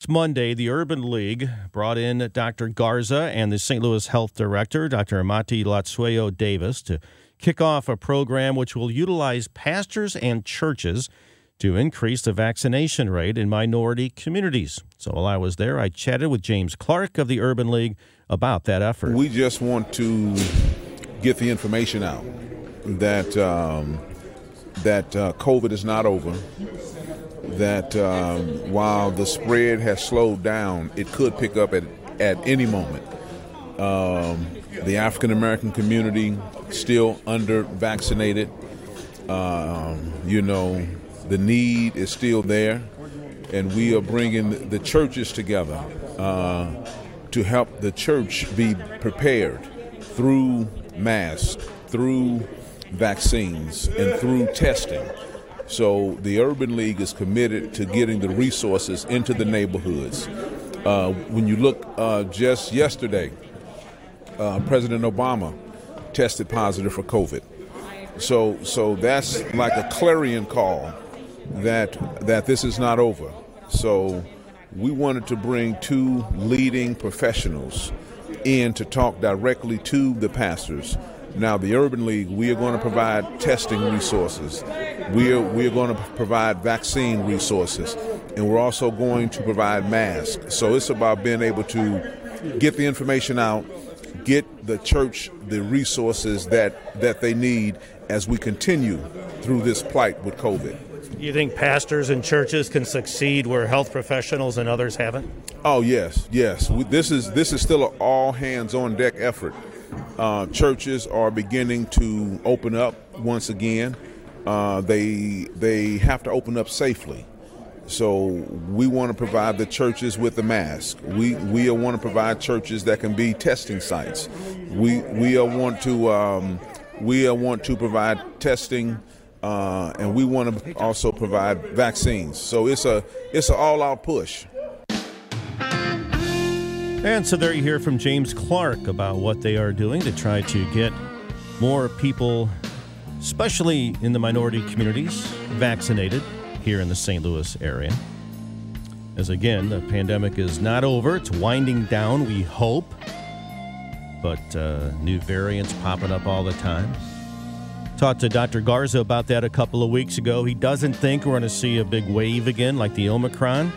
It's Monday. The Urban League brought in Dr. Garza and the St. Louis Health Director, Dr. Amati Hlatshwayo Davis, to kick off a program which will utilize pastors and churches to increase the vaccination rate in minority communities. So while I was there, I chatted with James Clark of the Urban League about that effort. We just want to get the information out that um, that uh, COVID is not over. That um, while the spread has slowed down, it could pick up at at any moment. Um, the African American community still under vaccinated. Um, you know, the need is still there, and we are bringing the churches together uh, to help the church be prepared through masks, through vaccines, and through testing. So the Urban League is committed to getting the resources into the neighborhoods. Uh, when you look uh, just yesterday, uh, President Obama tested positive for COVID. So, so that's like a clarion call that that this is not over. So, we wanted to bring two leading professionals in to talk directly to the pastors. Now, the Urban League, we are going to provide testing resources. We are we are going to provide vaccine resources, and we're also going to provide masks. So it's about being able to get the information out, get the church the resources that that they need as we continue through this plight with COVID. You think pastors and churches can succeed where health professionals and others haven't? Oh yes, yes. We, this is this is still an all hands on deck effort. Uh, churches are beginning to open up once again. Uh, they they have to open up safely. So we want to provide the churches with the mask. We we want to provide churches that can be testing sites. We we want to um, we want to provide testing. Uh, and we want to also provide vaccines. So it's a it's an all-out push. And so there you hear from James Clark about what they are doing to try to get more people, especially in the minority communities, vaccinated here in the St. Louis area. As again, the pandemic is not over, it's winding down, we hope, but uh, new variants popping up all the time. Talked to Dr. Garza about that a couple of weeks ago. He doesn't think we're going to see a big wave again like the Omicron.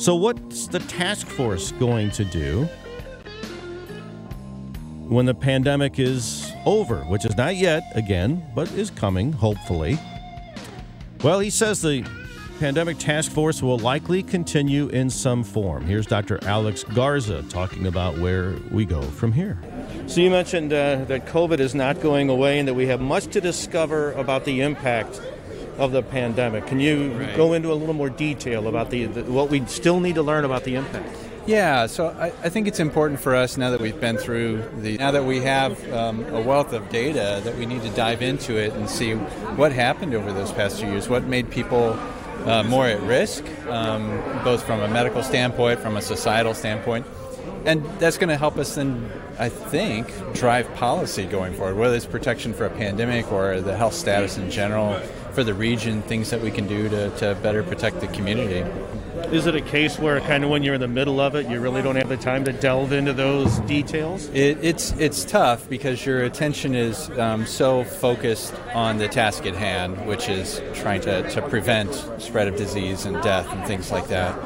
So, what's the task force going to do when the pandemic is over, which is not yet, again, but is coming, hopefully? Well, he says the pandemic task force will likely continue in some form. Here's Dr. Alex Garza talking about where we go from here. So, you mentioned uh, that COVID is not going away and that we have much to discover about the impact of the pandemic. Can you right. go into a little more detail about the, the, what we still need to learn about the impact? Yeah, so I, I, think it's important for us now that we've been through the, now that we have um, a wealth of data, that we need to dive into it and see what happened over those past few years, what made people uh, more at risk, um, both from a medical standpoint, from a societal standpoint. And that's going to help us then, I think, drive policy going forward, whether it's protection for a pandemic or the health status in general for the region, things that we can do to, to better protect the community. Is it a case where kind of when you're in the middle of it, you really don't have the time to delve into those details? It, it's it's tough because your attention is um, so focused on the task at hand, which is trying to, to prevent spread of disease and death and things like that.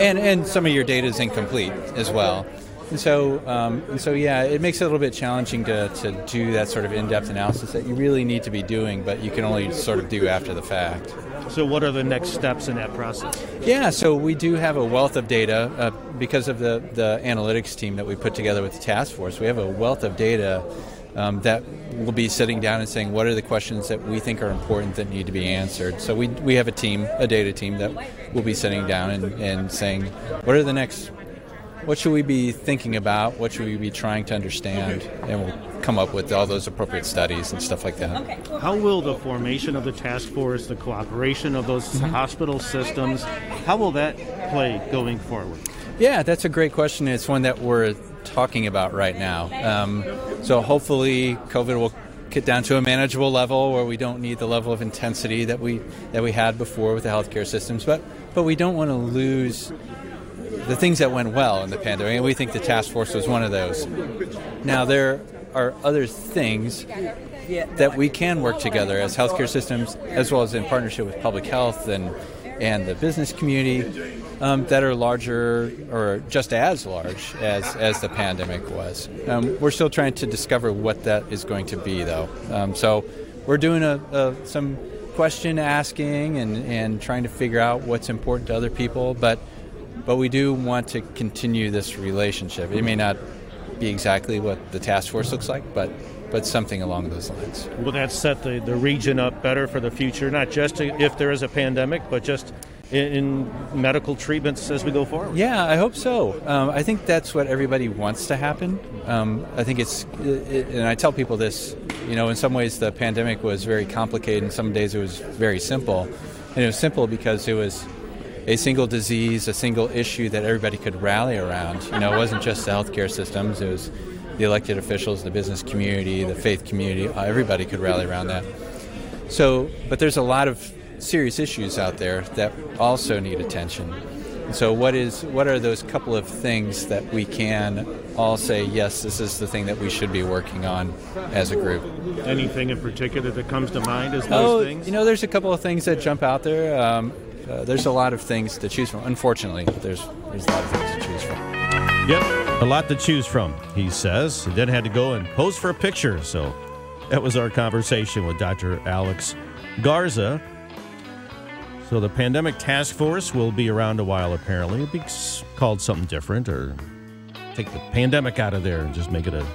And and some of your data is incomplete as well. And so, um, and so, yeah, it makes it a little bit challenging to, to do that sort of in-depth analysis that you really need to be doing, but you can only sort of do after the fact. So, what are the next steps in that process? Yeah, so we do have a wealth of data uh, because of the, the analytics team that we put together with the task force. We have a wealth of data um, that will be sitting down and saying what are the questions that we think are important that need to be answered. So we, we have a team, a data team, that will be sitting down and, and saying what are the next what should we be thinking about? What should we be trying to understand? And we'll come up with all those appropriate studies and stuff like that. How will the formation of the task force, the cooperation of those mm-hmm. hospital systems, how will that play going forward? Yeah, that's a great question. It's one that we're talking about right now. Um, so hopefully, COVID will get down to a manageable level where we don't need the level of intensity that we that we had before with the healthcare systems. But but we don't want to lose the things that went well in the pandemic, and we think the task force was one of those. Now, there are other things that we can work together as healthcare systems, as well as in partnership with public health and and the business community um, that are larger or just as large as, as the pandemic was. Um, we're still trying to discover what that is going to be, though. Um, so we're doing a, a, some question asking and, and trying to figure out what's important to other people, but but we do want to continue this relationship. It may not be exactly what the task force looks like, but but something along those lines. Will that set the, the region up better for the future, not just if there is a pandemic, but just in, in medical treatments as we go forward? Yeah, I hope so. Um, I think that's what everybody wants to happen. Um, I think it's, it, and I tell people this, you know, in some ways the pandemic was very complicated, and some days it was very simple. And it was simple because it was a single disease, a single issue that everybody could rally around. You know, it wasn't just the healthcare systems, it was the elected officials, the business community, the faith community, uh, everybody could rally around that. So, but there's a lot of serious issues out there that also need attention. So, what is what are those couple of things that we can all say, yes, this is the thing that we should be working on as a group? Anything in particular that comes to mind as those oh, things? You know, there's a couple of things that jump out there. Um, uh, there's a lot of things to choose from. Unfortunately, there's there's a lot of things to choose from. Yep, a lot to choose from. He says. He then had to go and pose for a picture. So that was our conversation with Dr. Alex Garza. So the pandemic task force will be around a while. Apparently, it'll be called something different, or take the pandemic out of there and just make it a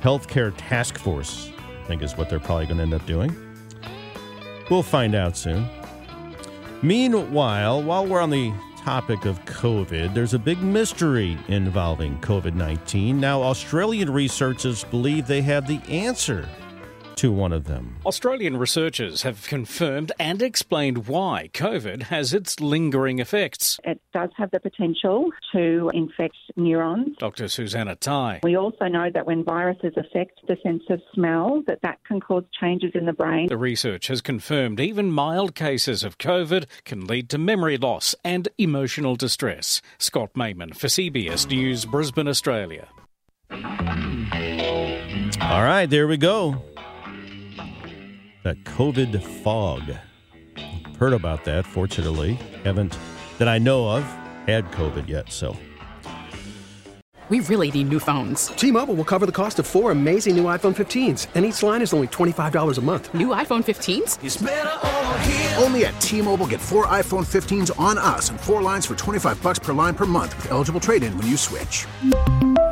healthcare task force. I think is what they're probably going to end up doing. We'll find out soon. Meanwhile, while we're on the topic of COVID, there's a big mystery involving COVID 19. Now, Australian researchers believe they have the answer to one of them. Australian researchers have confirmed and explained why COVID has its lingering effects. It does have the potential to infect neurons. Dr. Susanna Tai. We also know that when viruses affect the sense of smell, that that can cause changes in the brain. The research has confirmed even mild cases of COVID can lead to memory loss and emotional distress. Scott Mayman for CBS News, Brisbane, Australia. All right, there we go the COVID fog. Heard about that, fortunately. Haven't, that I know of, had COVID yet, so. We really need new phones. T Mobile will cover the cost of four amazing new iPhone 15s, and each line is only $25 a month. New iPhone 15s? Only at T Mobile get four iPhone 15s on us and four lines for 25 bucks per line per month with eligible trade in when you switch.